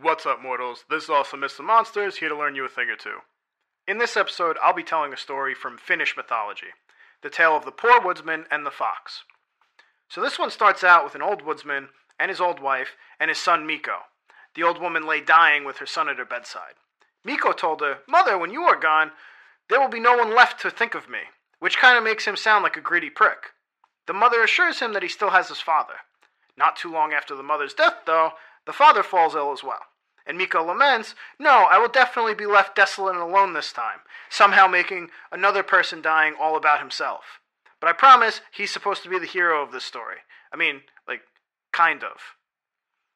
What's up, mortals? This is also Mr. Monsters, here to learn you a thing or two. In this episode, I'll be telling a story from Finnish mythology the tale of the poor woodsman and the fox. So, this one starts out with an old woodsman and his old wife and his son Miko. The old woman lay dying with her son at her bedside. Miko told her, Mother, when you are gone, there will be no one left to think of me, which kind of makes him sound like a greedy prick. The mother assures him that he still has his father. Not too long after the mother's death, though, the father falls ill as well. And Miko laments, No, I will definitely be left desolate and alone this time, somehow making another person dying all about himself. But I promise he's supposed to be the hero of this story. I mean, like, kind of.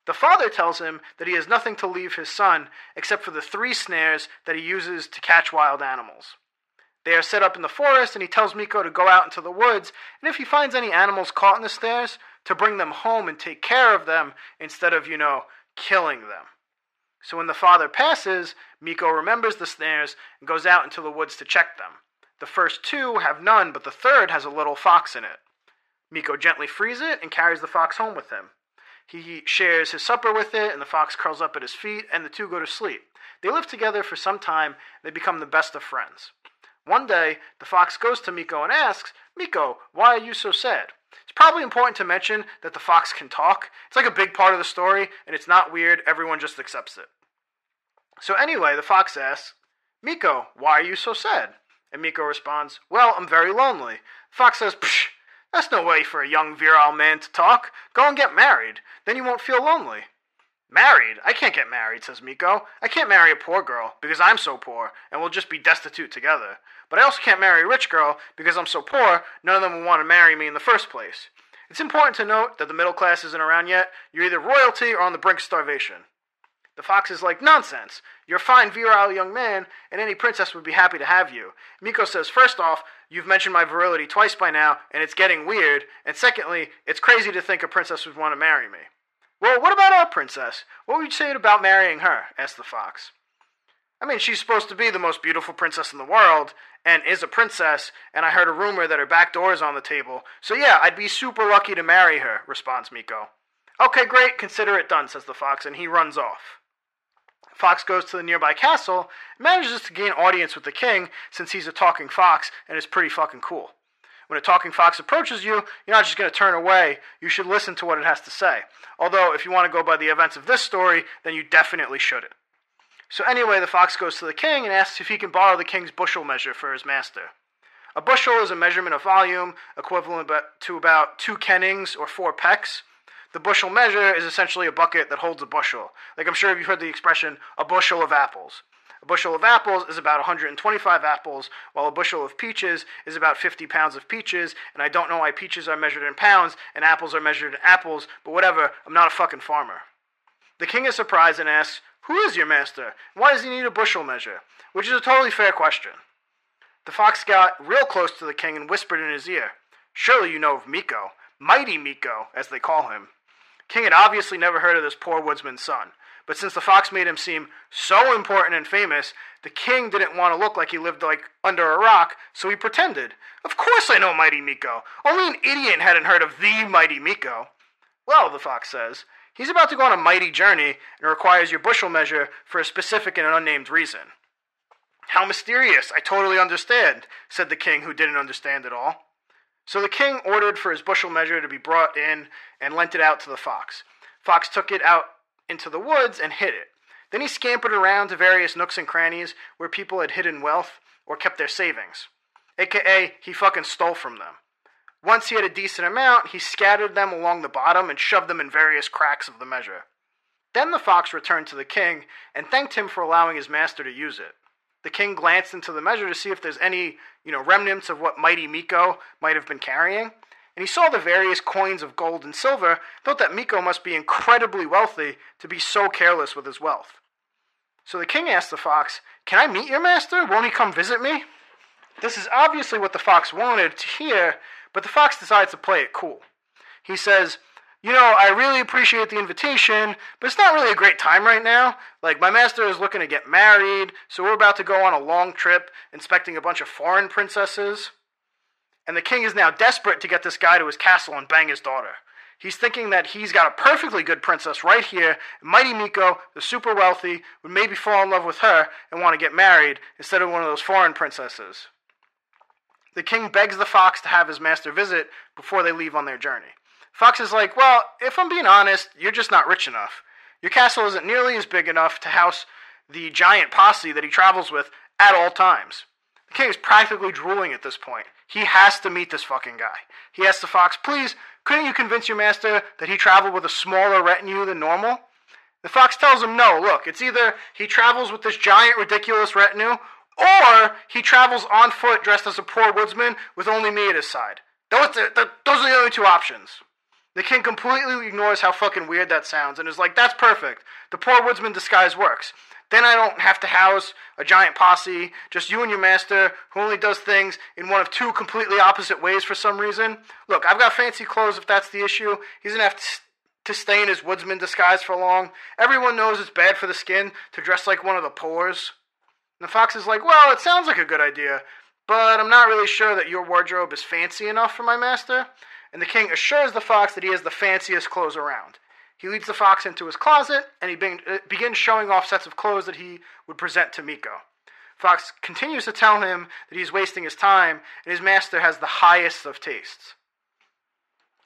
The father tells him that he has nothing to leave his son except for the three snares that he uses to catch wild animals. They are set up in the forest, and he tells Miko to go out into the woods, and if he finds any animals caught in the snares, to bring them home and take care of them instead of, you know, killing them. So when the father passes, Miko remembers the snares and goes out into the woods to check them. The first two have none, but the third has a little fox in it. Miko gently frees it and carries the fox home with him. He shares his supper with it, and the fox curls up at his feet, and the two go to sleep. They live together for some time, they become the best of friends. One day, the fox goes to Miko and asks, Miko, why are you so sad? It's probably important to mention that the fox can talk. It's like a big part of the story, and it's not weird, everyone just accepts it. So, anyway, the fox asks, Miko, why are you so sad? And Miko responds, Well, I'm very lonely. The fox says, Psh, that's no way for a young virile man to talk. Go and get married. Then you won't feel lonely. Married? I can't get married, says Miko. I can't marry a poor girl because I'm so poor and we'll just be destitute together. But I also can't marry a rich girl because I'm so poor, none of them will want to marry me in the first place. It's important to note that the middle class isn't around yet. You're either royalty or on the brink of starvation. The fox is like, Nonsense! You're a fine, virile young man, and any princess would be happy to have you. Miko says, First off, you've mentioned my virility twice by now, and it's getting weird, and secondly, it's crazy to think a princess would want to marry me. Well, what about princess? What would you say about marrying her? asked the fox. I mean, she's supposed to be the most beautiful princess in the world, and is a princess, and I heard a rumor that her back door is on the table. So yeah, I'd be super lucky to marry her, responds Miko. Okay, great, consider it done, says the fox, and he runs off. Fox goes to the nearby castle and manages to gain audience with the king since he's a talking fox and is pretty fucking cool. When a talking fox approaches you, you're not just going to turn away, you should listen to what it has to say. Although, if you want to go by the events of this story, then you definitely shouldn't. So, anyway, the fox goes to the king and asks if he can borrow the king's bushel measure for his master. A bushel is a measurement of volume equivalent to about two kennings or four pecks. The bushel measure is essentially a bucket that holds a bushel. Like I'm sure you've heard the expression, a bushel of apples. A bushel of apples is about 125 apples, while a bushel of peaches is about 50 pounds of peaches, and I don't know why peaches are measured in pounds and apples are measured in apples, but whatever, I'm not a fucking farmer. The king is surprised and asks, Who is your master? Why does he need a bushel measure? Which is a totally fair question. The fox got real close to the king and whispered in his ear, Surely you know of Miko, Mighty Miko, as they call him. King had obviously never heard of this poor woodsman's son. But since the fox made him seem so important and famous, the king didn't want to look like he lived like under a rock, so he pretended. Of course I know Mighty Miko. Only an idiot hadn't heard of the Mighty Miko. Well, the fox says, he's about to go on a mighty journey and requires your bushel measure for a specific and unnamed reason. How mysterious! I totally understand, said the king, who didn't understand at all. So the king ordered for his bushel measure to be brought in and lent it out to the fox. Fox took it out into the woods and hid it. Then he scampered around to various nooks and crannies where people had hidden wealth or kept their savings. AKA, he fucking stole from them. Once he had a decent amount, he scattered them along the bottom and shoved them in various cracks of the measure. Then the fox returned to the king and thanked him for allowing his master to use it. The king glanced into the measure to see if there's any, you know, remnants of what mighty Miko might have been carrying, and he saw the various coins of gold and silver, thought that Miko must be incredibly wealthy to be so careless with his wealth. So the king asked the fox, Can I meet your master? Won't he come visit me? This is obviously what the fox wanted to hear, but the fox decides to play it cool. He says, you know, I really appreciate the invitation, but it's not really a great time right now. Like, my master is looking to get married, so we're about to go on a long trip inspecting a bunch of foreign princesses. And the king is now desperate to get this guy to his castle and bang his daughter. He's thinking that he's got a perfectly good princess right here. Mighty Miko, the super wealthy, would maybe fall in love with her and want to get married instead of one of those foreign princesses. The king begs the fox to have his master visit before they leave on their journey. Fox is like, Well, if I'm being honest, you're just not rich enough. Your castle isn't nearly as big enough to house the giant posse that he travels with at all times. King is practically drooling at this point. He has to meet this fucking guy. He asks the fox, Please, couldn't you convince your master that he traveled with a smaller retinue than normal? The fox tells him, no, look, it's either he travels with this giant, ridiculous retinue, or he travels on foot dressed as a poor woodsman with only me at his side. Those are the only two options. The king completely ignores how fucking weird that sounds and is like, that's perfect. The poor woodsman disguise works. Then I don't have to house a giant posse, just you and your master, who only does things in one of two completely opposite ways for some reason. Look, I've got fancy clothes if that's the issue. He's gonna have to, to stay in his woodsman disguise for long. Everyone knows it's bad for the skin to dress like one of the poors. And the fox is like, well, it sounds like a good idea, but I'm not really sure that your wardrobe is fancy enough for my master. And the king assures the fox that he has the fanciest clothes around. He leads the fox into his closet, and he uh, begins showing off sets of clothes that he would present to Miko. Fox continues to tell him that he's wasting his time, and his master has the highest of tastes.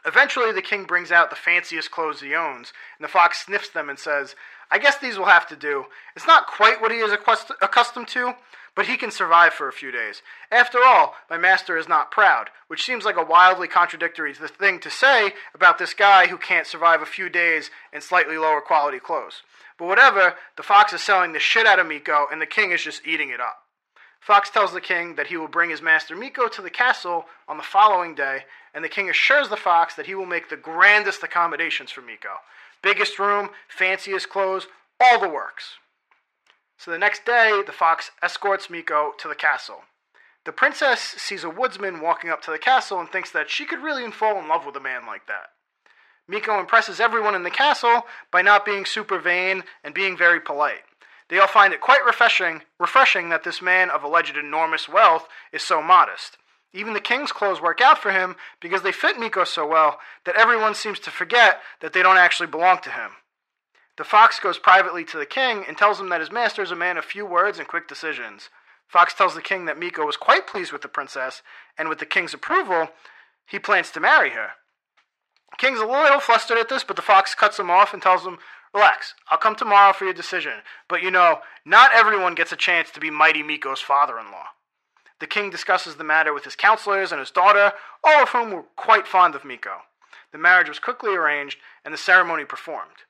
Eventually, the king brings out the fanciest clothes he owns, and the fox sniffs them and says, I guess these will have to do. It's not quite what he is accustomed to, but he can survive for a few days. After all, my master is not proud, which seems like a wildly contradictory thing to say about this guy who can't survive a few days in slightly lower quality clothes. But whatever, the fox is selling the shit out of Miko, and the king is just eating it up. Fox tells the king that he will bring his master Miko to the castle on the following day, and the king assures the fox that he will make the grandest accommodations for Miko. Biggest room, fanciest clothes, all the works. So the next day, the fox escorts Miko to the castle. The princess sees a woodsman walking up to the castle and thinks that she could really fall in love with a man like that. Miko impresses everyone in the castle by not being super vain and being very polite. They all find it quite refreshing, refreshing that this man of alleged enormous wealth is so modest. Even the king's clothes work out for him because they fit Miko so well that everyone seems to forget that they don't actually belong to him. The fox goes privately to the king and tells him that his master is a man of few words and quick decisions. Fox tells the king that Miko was quite pleased with the princess, and with the king's approval, he plans to marry her. King's a little flustered at this, but the fox cuts him off and tells him, Relax, I'll come tomorrow for your decision. But you know, not everyone gets a chance to be Mighty Miko's father in law. The king discusses the matter with his counselors and his daughter, all of whom were quite fond of Miko. The marriage was quickly arranged and the ceremony performed.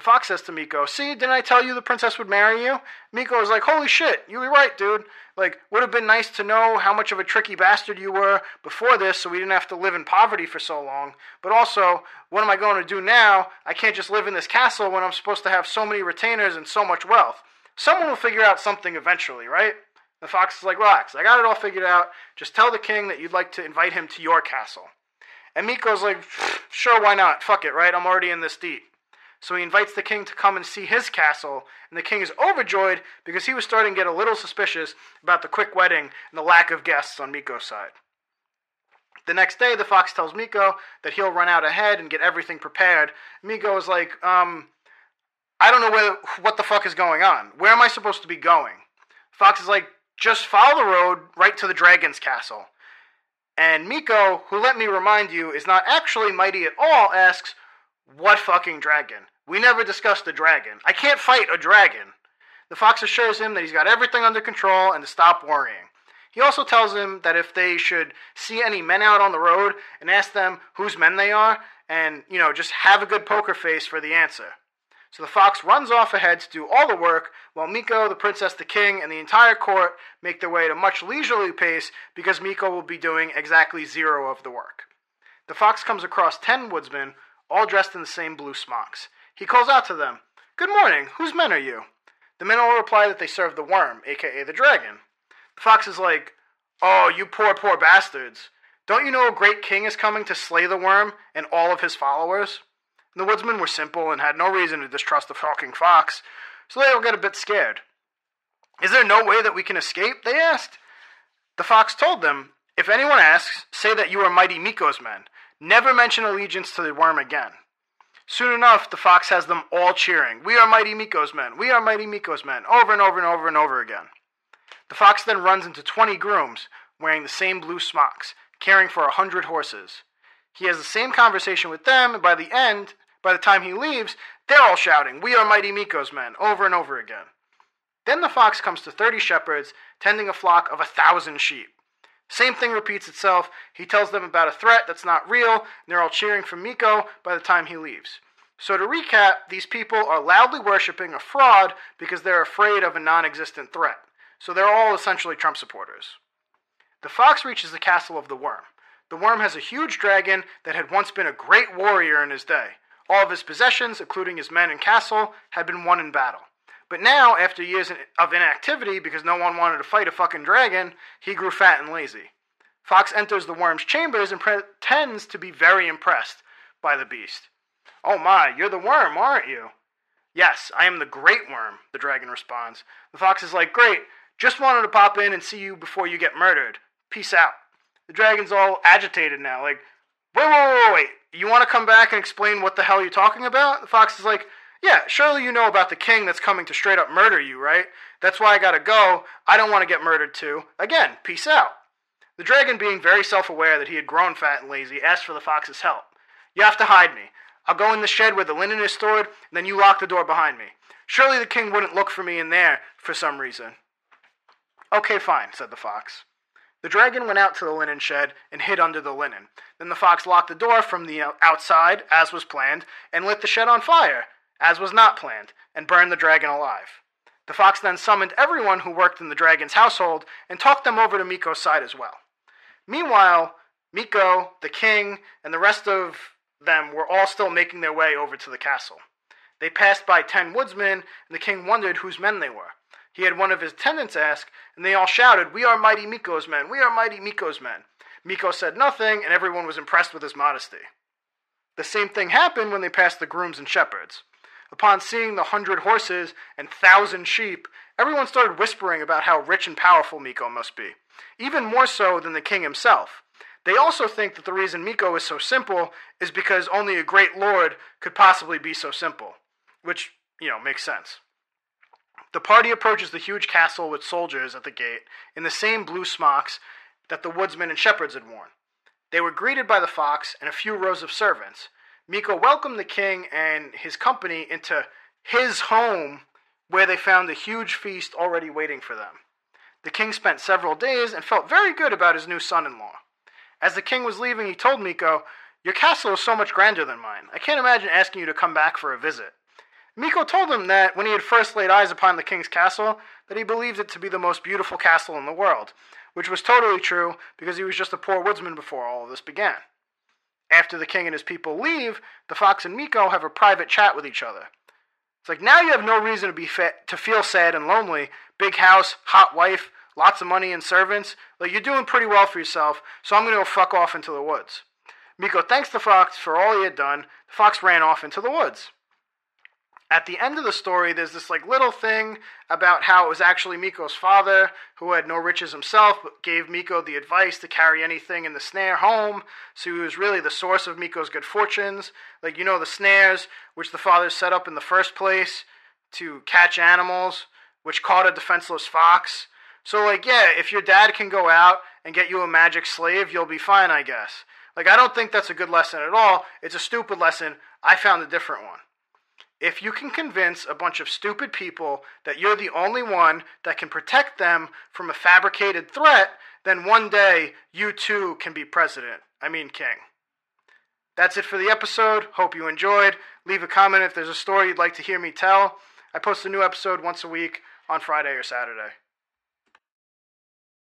The fox says to Miko, See, didn't I tell you the princess would marry you? Miko is like, Holy shit, you were right, dude. Like, would have been nice to know how much of a tricky bastard you were before this so we didn't have to live in poverty for so long. But also, what am I going to do now? I can't just live in this castle when I'm supposed to have so many retainers and so much wealth. Someone will figure out something eventually, right? The fox is like, Relax, I got it all figured out. Just tell the king that you'd like to invite him to your castle. And Miko's like, Sure, why not? Fuck it, right? I'm already in this deep. So he invites the king to come and see his castle, and the king is overjoyed because he was starting to get a little suspicious about the quick wedding and the lack of guests on Miko's side. The next day, the fox tells Miko that he'll run out ahead and get everything prepared. Miko is like, um, I don't know where, what the fuck is going on. Where am I supposed to be going? Fox is like, just follow the road right to the dragon's castle. And Miko, who let me remind you is not actually mighty at all, asks, What fucking dragon? We never discussed the dragon. I can't fight a dragon. The fox assures him that he's got everything under control and to stop worrying. He also tells him that if they should see any men out on the road and ask them whose men they are, and, you know, just have a good poker face for the answer. So the fox runs off ahead to do all the work, while Miko, the princess, the king, and the entire court make their way at a much leisurely pace because Miko will be doing exactly zero of the work. The fox comes across ten woodsmen, all dressed in the same blue smocks. He calls out to them, Good morning, whose men are you? The men all reply that they serve the worm, aka the dragon. The fox is like, Oh, you poor, poor bastards. Don't you know a great king is coming to slay the worm and all of his followers? And the woodsmen were simple and had no reason to distrust the talking fox, so they all get a bit scared. Is there no way that we can escape? They asked. The fox told them, If anyone asks, say that you are mighty Miko's men. Never mention allegiance to the worm again. Soon enough, the fox has them all cheering, We are mighty Miko's men! We are mighty Miko's men! over and over and over and over again. The fox then runs into 20 grooms wearing the same blue smocks, caring for a hundred horses. He has the same conversation with them, and by the end, by the time he leaves, they're all shouting, We are mighty Miko's men, over and over again. Then the fox comes to 30 shepherds, tending a flock of a thousand sheep. Same thing repeats itself. He tells them about a threat that's not real, and they're all cheering for Miko by the time he leaves. So, to recap, these people are loudly worshiping a fraud because they're afraid of a non existent threat. So, they're all essentially Trump supporters. The fox reaches the castle of the worm. The worm has a huge dragon that had once been a great warrior in his day. All of his possessions, including his men and castle, had been won in battle. But now, after years of inactivity because no one wanted to fight a fucking dragon, he grew fat and lazy. Fox enters the worm's chambers and pretends to be very impressed by the beast. Oh my, you're the worm, aren't you? Yes, I am the great worm, the dragon responds. The fox is like, Great, just wanted to pop in and see you before you get murdered. Peace out. The dragon's all agitated now, like, Wait, wait, wait, wait. You want to come back and explain what the hell you're talking about? The fox is like, yeah, surely you know about the king that's coming to straight up murder you, right? That's why I gotta go. I don't want to get murdered too. Again, peace out. The dragon, being very self aware that he had grown fat and lazy, asked for the fox's help. You have to hide me. I'll go in the shed where the linen is stored, and then you lock the door behind me. Surely the king wouldn't look for me in there for some reason. Okay, fine, said the fox. The dragon went out to the linen shed and hid under the linen. Then the fox locked the door from the outside, as was planned, and lit the shed on fire, as was not planned, and burned the dragon alive. The fox then summoned everyone who worked in the dragon's household and talked them over to Miko's side as well. Meanwhile, Miko, the king, and the rest of them were all still making their way over to the castle. They passed by ten woodsmen, and the king wondered whose men they were. He had one of his attendants ask, and they all shouted, We are mighty Miko's men! We are mighty Miko's men! Miko said nothing, and everyone was impressed with his modesty. The same thing happened when they passed the grooms and shepherds. Upon seeing the hundred horses and thousand sheep, everyone started whispering about how rich and powerful Miko must be, even more so than the king himself. They also think that the reason Miko is so simple is because only a great lord could possibly be so simple, which, you know, makes sense. The party approaches the huge castle with soldiers at the gate in the same blue smocks that the woodsmen and shepherds had worn. They were greeted by the fox and a few rows of servants, Miko welcomed the king and his company into his home where they found a huge feast already waiting for them. The king spent several days and felt very good about his new son in law. As the king was leaving, he told Miko, Your castle is so much grander than mine. I can't imagine asking you to come back for a visit. Miko told him that when he had first laid eyes upon the king's castle, that he believed it to be the most beautiful castle in the world, which was totally true because he was just a poor woodsman before all of this began. After the king and his people leave, the fox and Miko have a private chat with each other. It's like now you have no reason to be fa- to feel sad and lonely. Big house, hot wife, lots of money and servants. Like you're doing pretty well for yourself, so I'm gonna go fuck off into the woods. Miko thanks the fox for all he had done. The fox ran off into the woods at the end of the story, there's this like little thing about how it was actually Miko's father, who had no riches himself, but gave Miko the advice to carry anything in the snare home. So he was really the source of Miko's good fortunes. Like you know the snares, which the father set up in the first place to catch animals, which caught a defenseless fox. So like yeah, if your dad can go out and get you a magic slave, you'll be fine, I guess. Like I don't think that's a good lesson at all. It's a stupid lesson. I found a different one if you can convince a bunch of stupid people that you're the only one that can protect them from a fabricated threat, then one day you too can be president. I mean, king. That's it for the episode. Hope you enjoyed. Leave a comment if there's a story you'd like to hear me tell. I post a new episode once a week on Friday or Saturday.